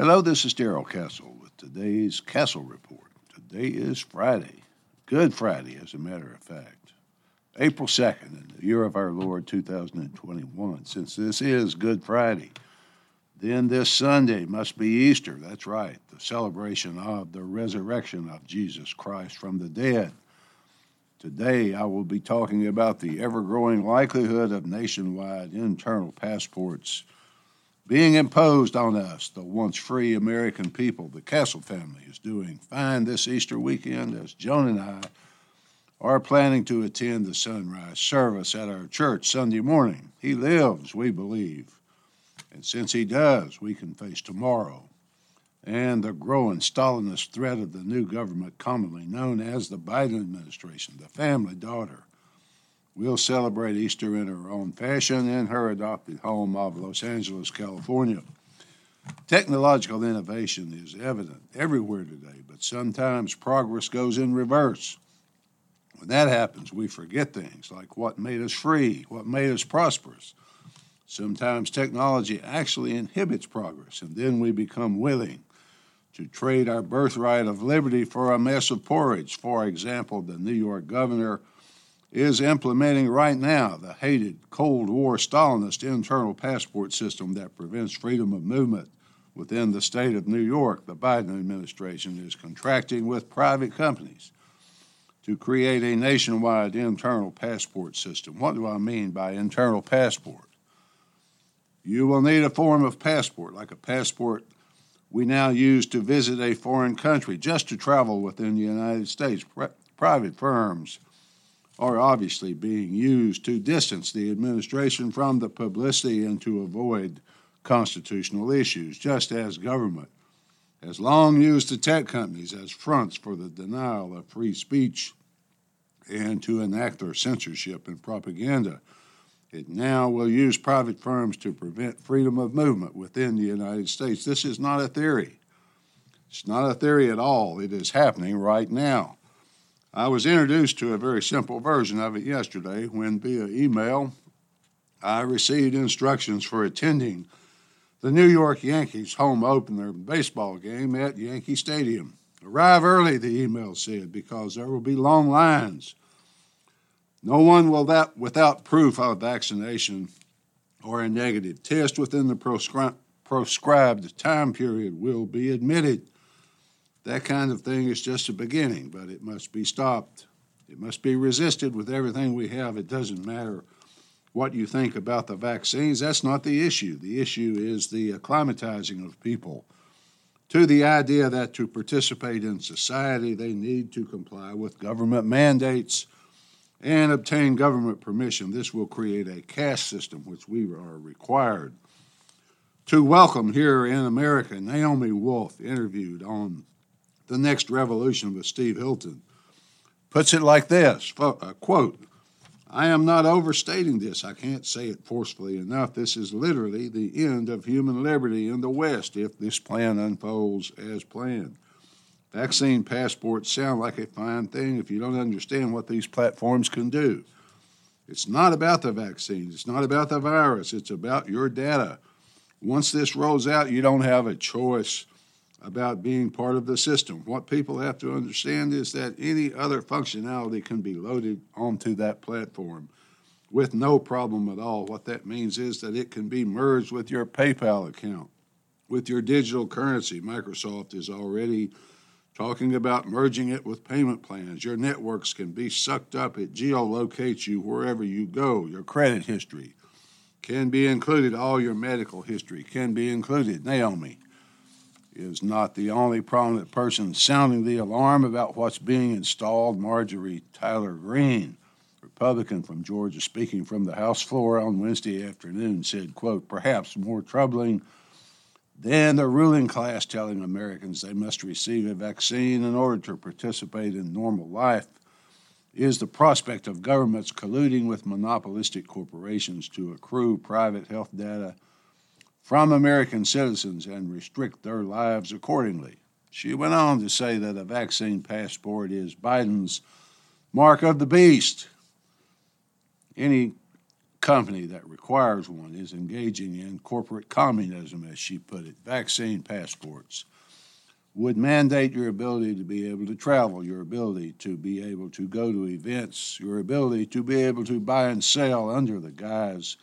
Hello, this is Darrell Castle with today's Castle Report. Today is Friday, Good Friday, as a matter of fact, April 2nd, in the year of our Lord 2021. Since this is Good Friday, then this Sunday must be Easter. That's right, the celebration of the resurrection of Jesus Christ from the dead. Today, I will be talking about the ever growing likelihood of nationwide internal passports being imposed on us, the once free American people. The Castle family is doing fine this Easter weekend as Joan and I are planning to attend the sunrise service at our church Sunday morning. He lives, we believe. And since he does, we can face tomorrow and the growing Stalinist threat of the new government, commonly known as the Biden administration, the family daughter will celebrate Easter in her own fashion in her adopted home of Los Angeles, California. Technological innovation is evident everywhere today, but sometimes progress goes in reverse. When that happens, we forget things like what made us free, what made us prosperous. Sometimes technology actually inhibits progress, and then we become willing to trade our birthright of liberty for a mess of porridge. For example, the New York governor is implementing right now the hated Cold War Stalinist internal passport system that prevents freedom of movement within the state of New York. The Biden administration is contracting with private companies to create a nationwide internal passport system. What do I mean by internal passport? You will need a form of passport, like a passport we now use to visit a foreign country just to travel within the United States. private firms are obviously being used to distance the administration from the publicity and to avoid constitutional issues, just as government has long used the tech companies as fronts for the denial of free speech and to enact their censorship and propaganda. It now will use private firms to prevent freedom of movement within the United States. This is not a theory. It's not a theory at all. It is happening right now. I was introduced to a very simple version of it yesterday when, via email, I received instructions for attending the New York Yankees home opener baseball game at Yankee Stadium. Arrive early, the email said, because there will be long lines. No one will that without proof of vaccination or a negative test within the proscri- proscribed time period will be admitted. That kind of thing is just a beginning, but it must be stopped. It must be resisted with everything we have. It doesn't matter what you think about the vaccines. That's not the issue. The issue is the acclimatizing of people to the idea that to participate in society, they need to comply with government mandates and obtain government permission. This will create a caste system, which we are required to welcome here in America. Naomi Wolf interviewed on the Next Revolution with Steve Hilton, puts it like this uh, quote, I am not overstating this. I can't say it forcefully enough. This is literally the end of human liberty in the West if this plan unfolds as planned. Vaccine passports sound like a fine thing if you don't understand what these platforms can do. It's not about the vaccine, it's not about the virus, it's about your data. Once this rolls out, you don't have a choice about being part of the system. What people have to understand is that any other functionality can be loaded onto that platform with no problem at all. What that means is that it can be merged with your PayPal account, with your digital currency. Microsoft is already talking about merging it with payment plans. Your networks can be sucked up. It geolocates you wherever you go. Your credit history can be included. All your medical history can be included. Naomi is not the only prominent person sounding the alarm about what's being installed. Marjorie Taylor Greene, Republican from Georgia, speaking from the House floor on Wednesday afternoon, said, quote, perhaps more troubling than the ruling class telling Americans they must receive a vaccine in order to participate in normal life is the prospect of governments colluding with monopolistic corporations to accrue private health data from American citizens and restrict their lives accordingly. She went on to say that a vaccine passport is Biden's mark of the beast. Any company that requires one is engaging in corporate communism, as she put it, vaccine passports would mandate your ability to be able to travel, your ability to be able to go to events, your ability to be able to buy and sell under the guise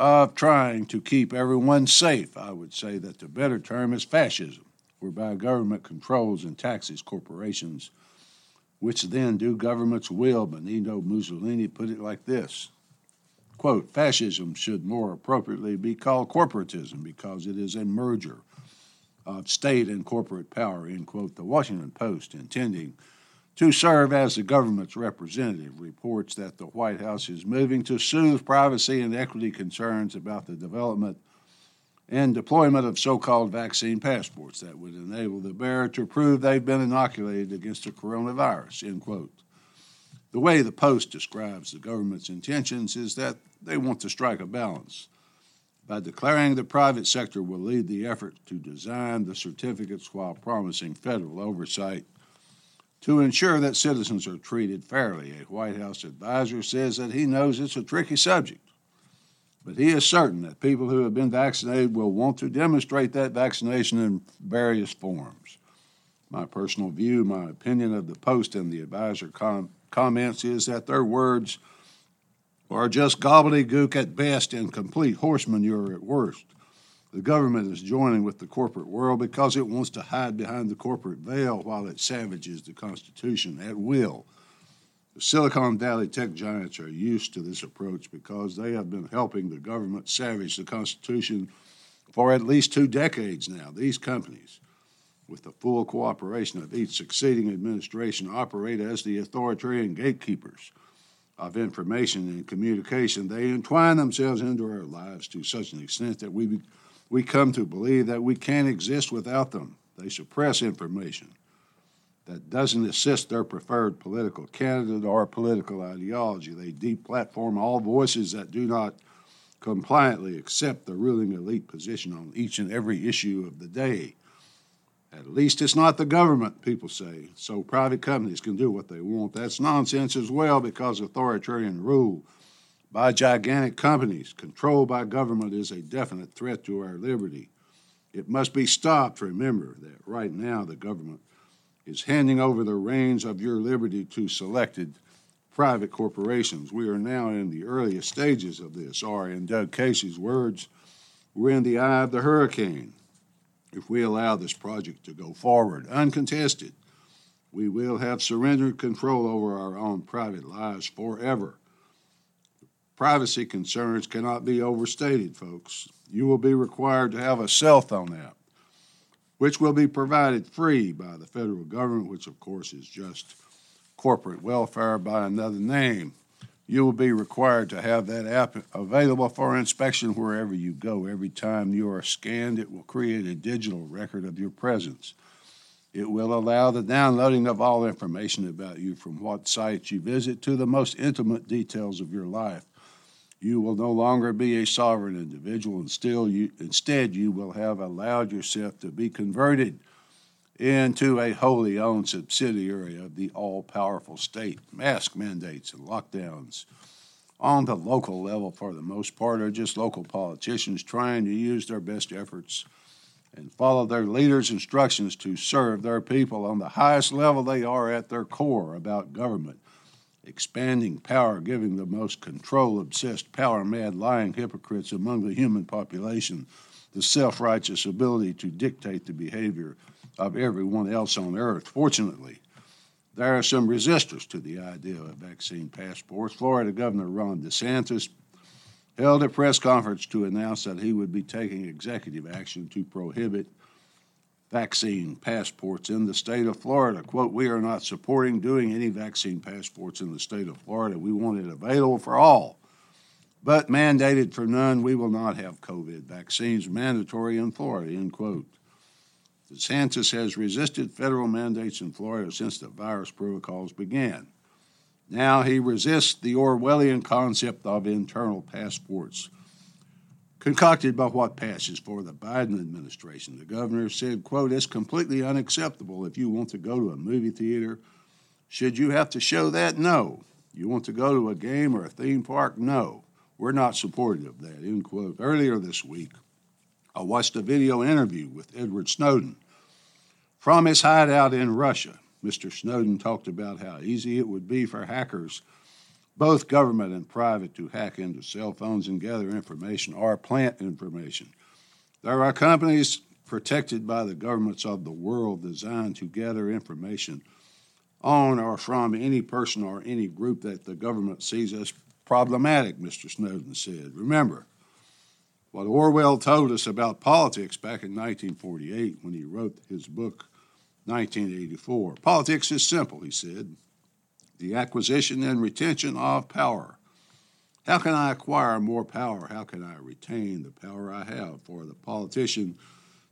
of trying to keep everyone safe. I would say that the better term is fascism, whereby government controls and taxes corporations, which then do government's will. Benito Mussolini put it like this quote, fascism should more appropriately be called corporatism because it is a merger of state and corporate power, end quote. The Washington Post, intending to serve as the government's representative, reports that the White House is moving to soothe privacy and equity concerns about the development and deployment of so called vaccine passports that would enable the bearer to prove they've been inoculated against the coronavirus, end quote. The way the Post describes the government's intentions is that they want to strike a balance by declaring the private sector will lead the effort to design the certificates while promising federal oversight to ensure that citizens are treated fairly. A White House advisor says that he knows it's a tricky subject, but he is certain that people who have been vaccinated will want to demonstrate that vaccination in various forms. My personal view, my opinion of the Post and the advisor com- comments is that their words are just gobbledygook at best and complete horse manure at worst. The government is joining with the corporate world because it wants to hide behind the corporate veil while it savages the Constitution at will. The Silicon Valley tech giants are used to this approach because they have been helping the government savage the Constitution for at least two decades now. These companies, with the full cooperation of each succeeding administration, operate as the authoritarian gatekeepers of information and communication. They entwine themselves into our lives to such an extent that we, we come to believe that we can't exist without them. They suppress information that doesn't assist their preferred political candidate or political ideology. They deplatform all voices that do not compliantly accept the ruling elite position on each and every issue of the day. At least it's not the government, people say. So private companies can do what they want. That's nonsense as well because authoritarian rule by gigantic companies controlled by government is a definite threat to our liberty. It must be stopped. Remember that right now the government is handing over the reins of your liberty to selected private corporations. We are now in the earliest stages of this, or in Doug Casey's words, we're in the eye of the hurricane if we allow this project to go forward uncontested, we will have surrendered control over our own private lives forever. Privacy concerns cannot be overstated, folks. You will be required to have a cell phone app, which will be provided free by the federal government, which of course is just corporate welfare by another name you will be required to have that app available for inspection wherever you go. Every time you are scanned, it will create a digital record of your presence. It will allow the downloading of all information about you from what sites you visit to the most intimate details of your life. You will no longer be a sovereign individual, and still you, instead, you will have allowed yourself to be converted into a wholly owned subsidiary of the all powerful state. Mask mandates and lockdowns on the local level, for the most part, are just local politicians trying to use their best efforts and follow their leaders' instructions to serve their people on the highest level they are at their core about government. Expanding power, giving the most control obsessed, power mad, lying hypocrites among the human population the self righteous ability to dictate the behavior of everyone else on earth. Fortunately, there are some resistors to the idea of vaccine passports. Florida Governor Ron DeSantis held a press conference to announce that he would be taking executive action to prohibit vaccine passports in the state of Florida. Quote, we are not supporting doing any vaccine passports in the state of Florida. We want it available for all, but mandated for none. We will not have COVID vaccines mandatory in Florida, end quote. DeSantis has resisted federal mandates in Florida since the virus protocols began. Now he resists the Orwellian concept of internal passports, concocted by what passes for the Biden administration. The governor said, quote, it's completely unacceptable if you want to go to a movie theater. Should you have to show that? No. You want to go to a game or a theme park? No. We're not supportive of that, end quote. Earlier this week, I watched a video interview with Edward Snowden from his hideout in Russia. Mr. Snowden talked about how easy it would be for hackers, both government and private, to hack into cell phones and gather information or plant information. There are companies protected by the governments of the world designed to gather information on or from any person or any group that the government sees as problematic, Mr. Snowden said. Remember, what Orwell told us about politics back in 1948 when he wrote his book 1984. Politics is simple, he said the acquisition and retention of power. How can I acquire more power? How can I retain the power I have? For the politician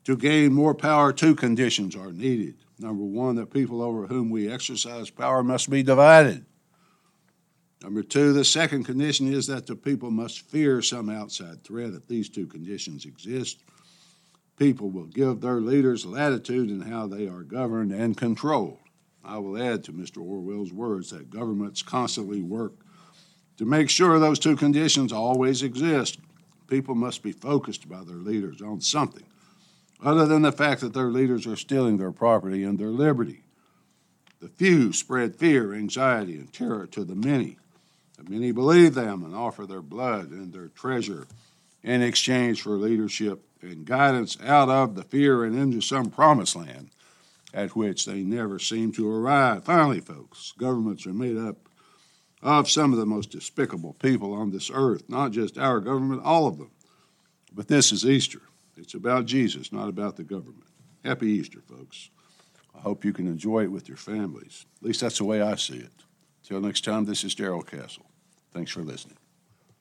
to gain more power, two conditions are needed. Number one, the people over whom we exercise power must be divided. Number two, the second condition is that the people must fear some outside threat. If these two conditions exist, people will give their leaders latitude in how they are governed and controlled. I will add to Mr. Orwell's words that governments constantly work to make sure those two conditions always exist. People must be focused by their leaders on something other than the fact that their leaders are stealing their property and their liberty. The few spread fear, anxiety, and terror to the many. The many believe them and offer their blood and their treasure in exchange for leadership and guidance out of the fear and into some promised land at which they never seem to arrive. Finally, folks, governments are made up of some of the most despicable people on this earth, not just our government, all of them. But this is Easter. It's about Jesus, not about the government. Happy Easter, folks. I hope you can enjoy it with your families. At least that's the way I see it. Till next time, this is Darrell Castle. Thanks for listening.